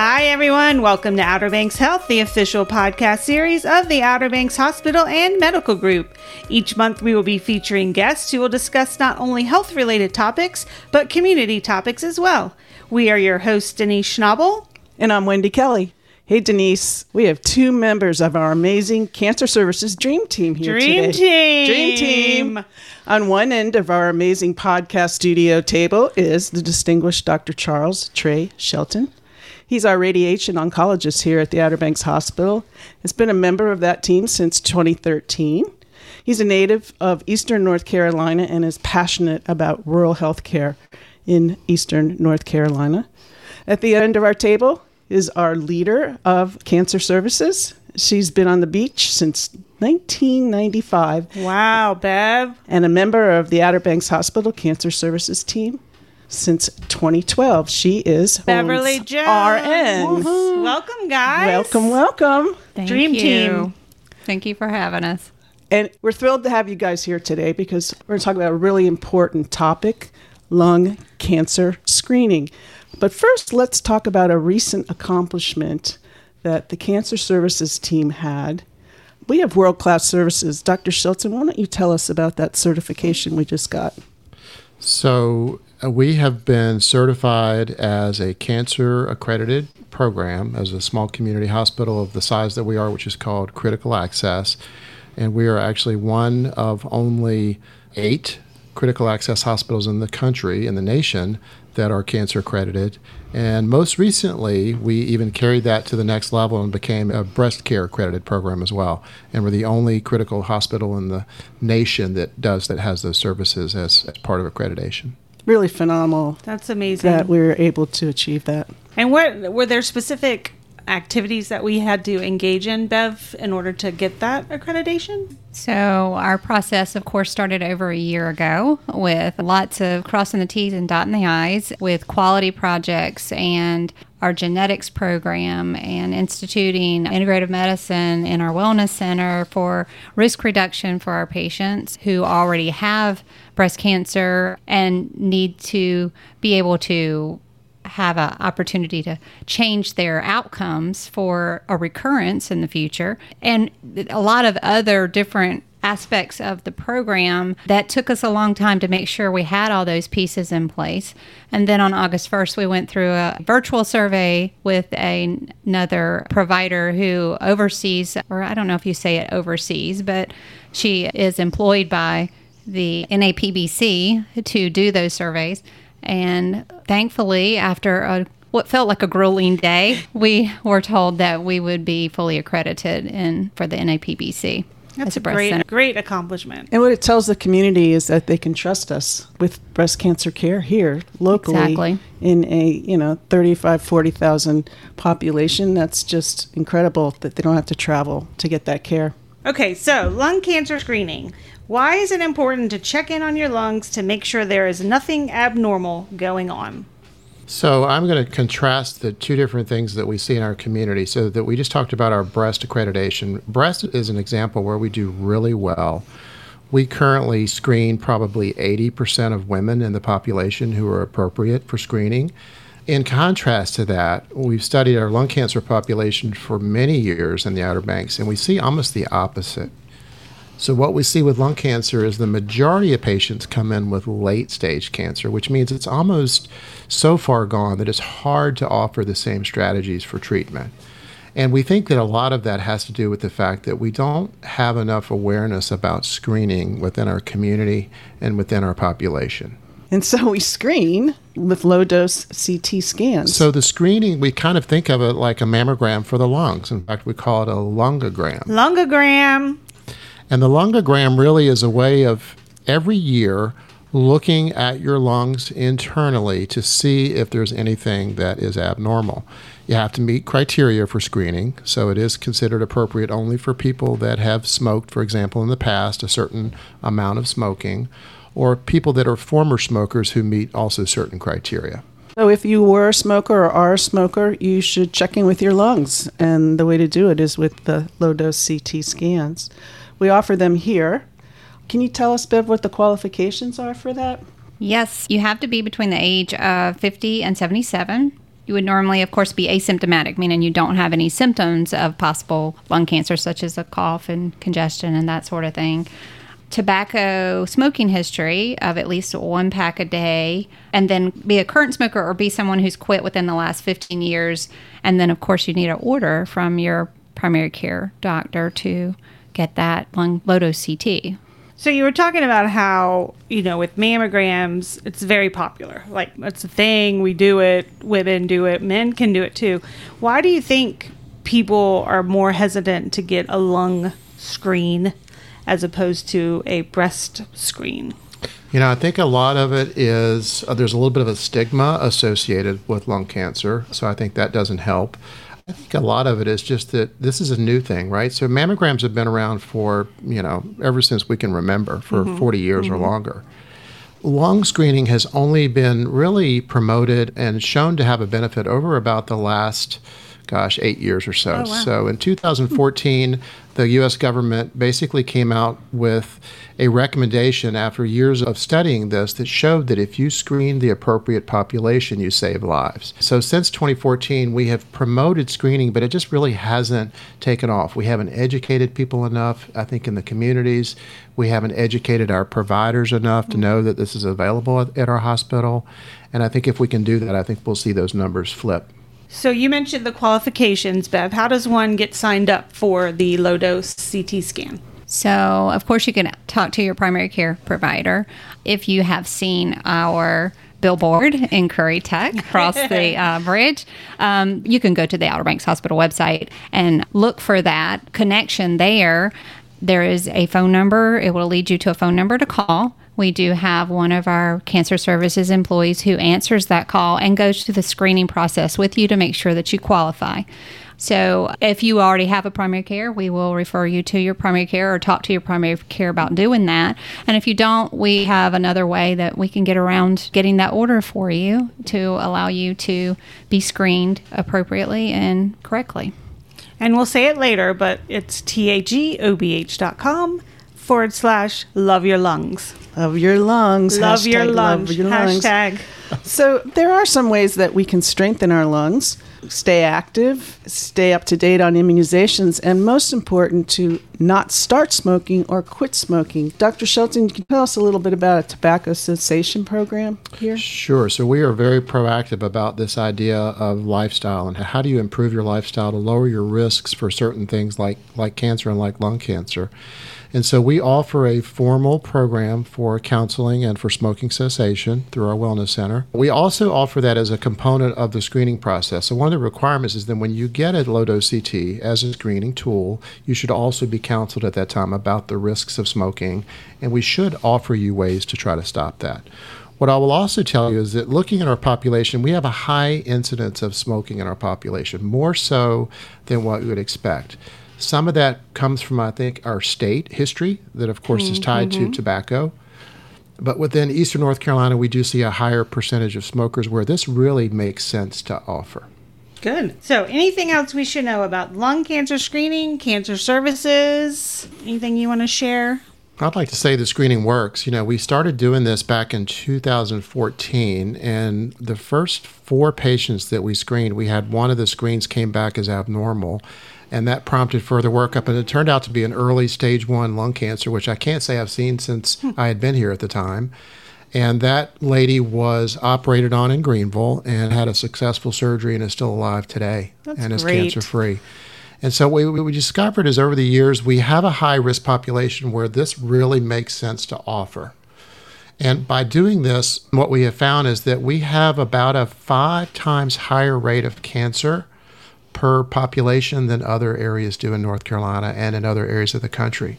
Hi, everyone. Welcome to Outer Banks Health, the official podcast series of the Outer Banks Hospital and Medical Group. Each month, we will be featuring guests who will discuss not only health related topics, but community topics as well. We are your hosts, Denise Schnabel. And I'm Wendy Kelly. Hey, Denise, we have two members of our amazing Cancer Services Dream Team here Dream today. Team. Dream Team. On one end of our amazing podcast studio table is the distinguished Dr. Charles Trey Shelton. He's our radiation oncologist here at the Outer Banks Hospital. Has been a member of that team since 2013. He's a native of Eastern North Carolina and is passionate about rural health care in Eastern North Carolina. At the end of our table is our leader of cancer services. She's been on the beach since 1995 Wow, Bev. and a member of the Outer Banks Hospital Cancer Services team since 2012. She is Beverly Holmes Jones. RN. Welcome, guys. Welcome, welcome. Thank Dream you. team. Thank you for having us. And we're thrilled to have you guys here today because we're going to talk about a really important topic lung cancer screening. But first, let's talk about a recent accomplishment that the Cancer Services team had. We have world class services. Dr. Shelton, why don't you tell us about that certification we just got? So, Uh, we have been certified as a cancer accredited program as a small community hospital of the size that we are, which is called Critical Access. And we are actually one of only eight critical access hospitals in the country, in the nation, that are cancer accredited. And most recently, we even carried that to the next level and became a breast care accredited program as well. And we're the only critical hospital in the nation that does that has those services as, as part of accreditation. Really phenomenal That's amazing. that we were able to achieve that. And what were there specific activities that we had to engage in, Bev, in order to get that accreditation? So, our process, of course, started over a year ago with lots of crossing the T's and dotting the I's with quality projects and our genetics program and instituting integrative medicine in our wellness center for risk reduction for our patients who already have breast cancer and need to be able to have an opportunity to change their outcomes for a recurrence in the future, and a lot of other different aspects of the program that took us a long time to make sure we had all those pieces in place. And then on August 1st, we went through a virtual survey with a, another provider who oversees, or I don't know if you say it oversees, but she is employed by the NAPBC to do those surveys. And thankfully, after a, what felt like a grueling day, we were told that we would be fully accredited in for the NAPBC. That's a great, center. great accomplishment. And what it tells the community is that they can trust us with breast cancer care here locally Exactly. in a, you know, 35, 40,000 population. That's just incredible that they don't have to travel to get that care. Okay, so lung cancer screening. Why is it important to check in on your lungs to make sure there is nothing abnormal going on? So I'm going to contrast the two different things that we see in our community. So that we just talked about our breast accreditation. Breast is an example where we do really well. We currently screen probably 80% of women in the population who are appropriate for screening. In contrast to that, we've studied our lung cancer population for many years in the Outer Banks, and we see almost the opposite. So, what we see with lung cancer is the majority of patients come in with late stage cancer, which means it's almost so far gone that it's hard to offer the same strategies for treatment. And we think that a lot of that has to do with the fact that we don't have enough awareness about screening within our community and within our population. And so we screen with low dose CT scans. So, the screening, we kind of think of it like a mammogram for the lungs. In fact, we call it a lungogram. Lungogram. And the lungogram really is a way of every year looking at your lungs internally to see if there's anything that is abnormal. You have to meet criteria for screening, so it is considered appropriate only for people that have smoked, for example, in the past, a certain amount of smoking, or people that are former smokers who meet also certain criteria. So if you were a smoker or are a smoker, you should check in with your lungs. And the way to do it is with the low dose CT scans. We offer them here. Can you tell us, Bev, what the qualifications are for that? Yes, you have to be between the age of 50 and 77. You would normally, of course, be asymptomatic, meaning you don't have any symptoms of possible lung cancer, such as a cough and congestion and that sort of thing. Tobacco smoking history of at least one pack a day, and then be a current smoker or be someone who's quit within the last 15 years. And then, of course, you need an order from your primary care doctor to get that lung low dose CT. So you were talking about how, you know, with mammograms, it's very popular. Like it's a thing, we do it, women do it, men can do it too. Why do you think people are more hesitant to get a lung screen as opposed to a breast screen? You know, I think a lot of it is uh, there's a little bit of a stigma associated with lung cancer, so I think that doesn't help. I think a lot of it is just that this is a new thing, right? So mammograms have been around for, you know, ever since we can remember, for mm-hmm. 40 years mm-hmm. or longer. Lung screening has only been really promoted and shown to have a benefit over about the last gosh, eight years or so. Oh, wow. So in 2014, the U.S. government basically came out with a recommendation after years of studying this that showed that if you screen the appropriate population, you save lives. So since 2014, we have promoted screening, but it just really hasn't taken off. We haven't educated people enough, I think, in the communities. We haven't educated our providers enough to mm-hmm. know that this is available at, at our hospital. And I think if we can do that, I think we'll see those numbers flip. So you mentioned the qualifications, Bev. How does one get signed up for the low dose CT scan? So, of course, you can talk to your primary care provider. If you have seen our billboard in Currituck across the uh, bridge, um, you can go to the Outer Banks Hospital website and look for that connection there. There is a phone number, it will lead you to a phone number to call we do have one of our cancer services employees who answers that call and goes through the screening process with you to make sure that you qualify. So, if you already have a primary care, we will refer you to your primary care or talk to your primary care about doing that. And if you don't, we have another way that we can get around getting that order for you to allow you to be screened appropriately and correctly. And we'll say it later, but it's tagobh.com forward slash love your lungs. Love your lungs. Love your lungs. Love your lungs. Hashtag. So there are some ways that we can strengthen our lungs, stay active, stay up to date on immunizations, and most important, to not start smoking or quit smoking. Dr. Shelton, can you tell us a little bit about a tobacco cessation program here? Sure. So we are very proactive about this idea of lifestyle and how do you improve your lifestyle to lower your risks for certain things like like cancer and like lung cancer. And so we offer a formal program for counseling and for smoking cessation through our Wellness Center. We also offer that as a component of the screening process. So one of the requirements is that when you get a low dose CT as a screening tool, you should also be counseled at that time about the risks of smoking, and we should offer you ways to try to stop that. What I will also tell you is that looking at our population, we have a high incidence of smoking in our population, more so than what you would expect. Some of that comes from, I think, our state history, that of course mm-hmm. is tied to mm-hmm. tobacco. But within Eastern North Carolina, we do see a higher percentage of smokers where this really makes sense to offer. Good. So, anything else we should know about lung cancer screening, cancer services? Anything you want to share? I'd like to say the screening works. You know, we started doing this back in 2014, and the first four patients that we screened, we had one of the screens came back as abnormal and that prompted further workup. And it turned out to be an early stage one lung cancer, which I can't say I've seen since hmm. I had been here at the time. And that lady was operated on in Greenville and had a successful surgery and is still alive today That's and is great. cancer free. And so what we discovered is over the years, we have a high risk population where this really makes sense to offer. And by doing this, what we have found is that we have about a five times higher rate of cancer per population than other areas do in North Carolina and in other areas of the country.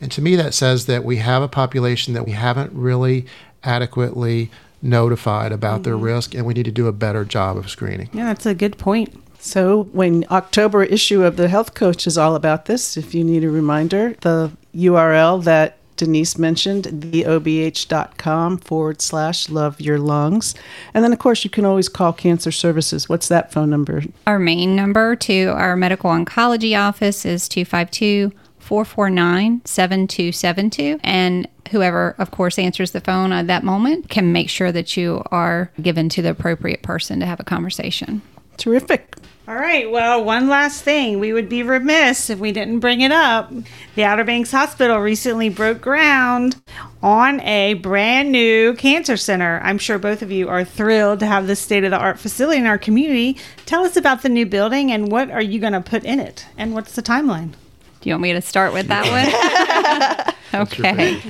And to me, that says that we have a population that we haven't really adequately notified about mm-hmm. their risk, and we need to do a better job of screening. Yeah, that's a good point. So, when October issue of the Health Coach is all about this, if you need a reminder, the URL that Denise mentioned, theobh.com forward slash love your lungs. And then, of course, you can always call Cancer Services. What's that phone number? Our main number to our medical oncology office is 252 449 7272. And whoever, of course, answers the phone at that moment can make sure that you are given to the appropriate person to have a conversation. Terrific. All right. Well, one last thing. We would be remiss if we didn't bring it up. The Outer Banks Hospital recently broke ground on a brand new cancer center. I'm sure both of you are thrilled to have this state of the art facility in our community. Tell us about the new building and what are you going to put in it and what's the timeline? Do you want me to start with that one? okay.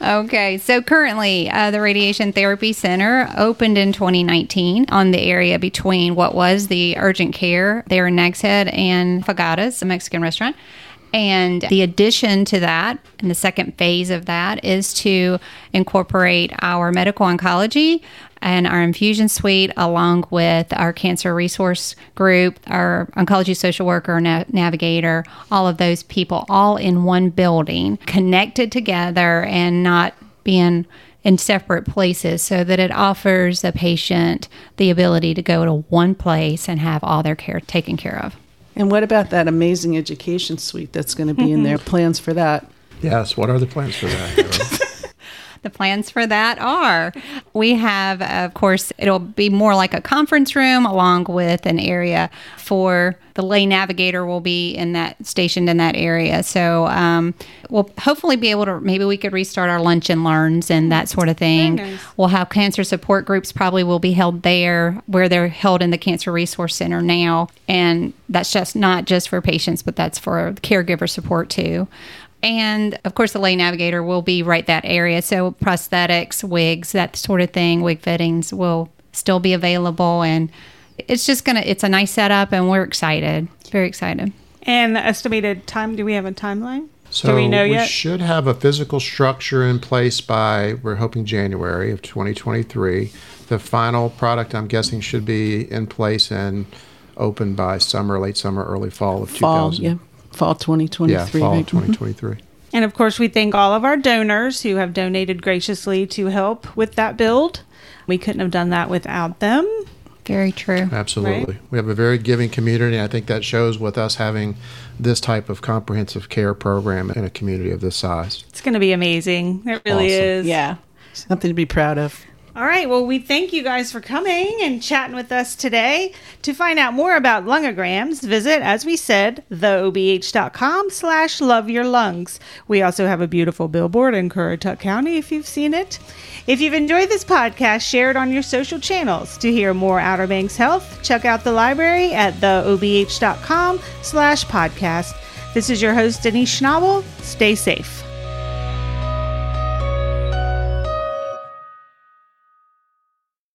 Okay. So currently, uh, the Radiation Therapy Center opened in 2019 on the area between what was the urgent care there in Nags Head and Fagatas, a Mexican restaurant. And the addition to that, and the second phase of that, is to incorporate our medical oncology and our infusion suite, along with our cancer resource group, our oncology social worker, na- navigator, all of those people, all in one building, connected together and not being in separate places so that it offers the patient the ability to go to one place and have all their care taken care of. And what about that amazing education suite that's going to be in there? Plans for that? Yes. What are the plans for that? The plans for that are we have, of course, it'll be more like a conference room along with an area for the lay navigator will be in that stationed in that area. So um, we'll hopefully be able to maybe we could restart our lunch and learns and that sort of thing. nice. We'll have cancer support groups probably will be held there where they're held in the Cancer Resource Center now. And that's just not just for patients, but that's for caregiver support too. And of course, the lay navigator will be right that area. So prosthetics, wigs, that sort of thing, wig fittings will still be available. And it's just going to, it's a nice setup and we're excited. Very excited. And the estimated time, do we have a timeline? So do we know yet? should have a physical structure in place by we're hoping January of 2023. The final product I'm guessing should be in place and open by summer, late summer, early fall of Fall, 2000. yeah. Fall 2023. Yeah, fall right? Mm-hmm. 2023. And of course, we thank all of our donors who have donated graciously to help with that build. We couldn't have done that without them. Very true. Absolutely. We have a very giving community. And I think that shows with us having this type of comprehensive care program in a community of this size. It's going to be amazing. It really Awesome. is. Yeah. Something to be proud of. All right. Well, we thank you guys for coming and chatting with us today. To find out more about lungograms, visit, as we said, theobh.com slash love your lungs. We also have a beautiful billboard in Currituck County if you've seen it. If you've enjoyed this podcast, share it on your social channels. To hear more Outer Banks Health, check out the library at theobh.com slash podcast. This is your host, Denise Schnabel. Stay safe.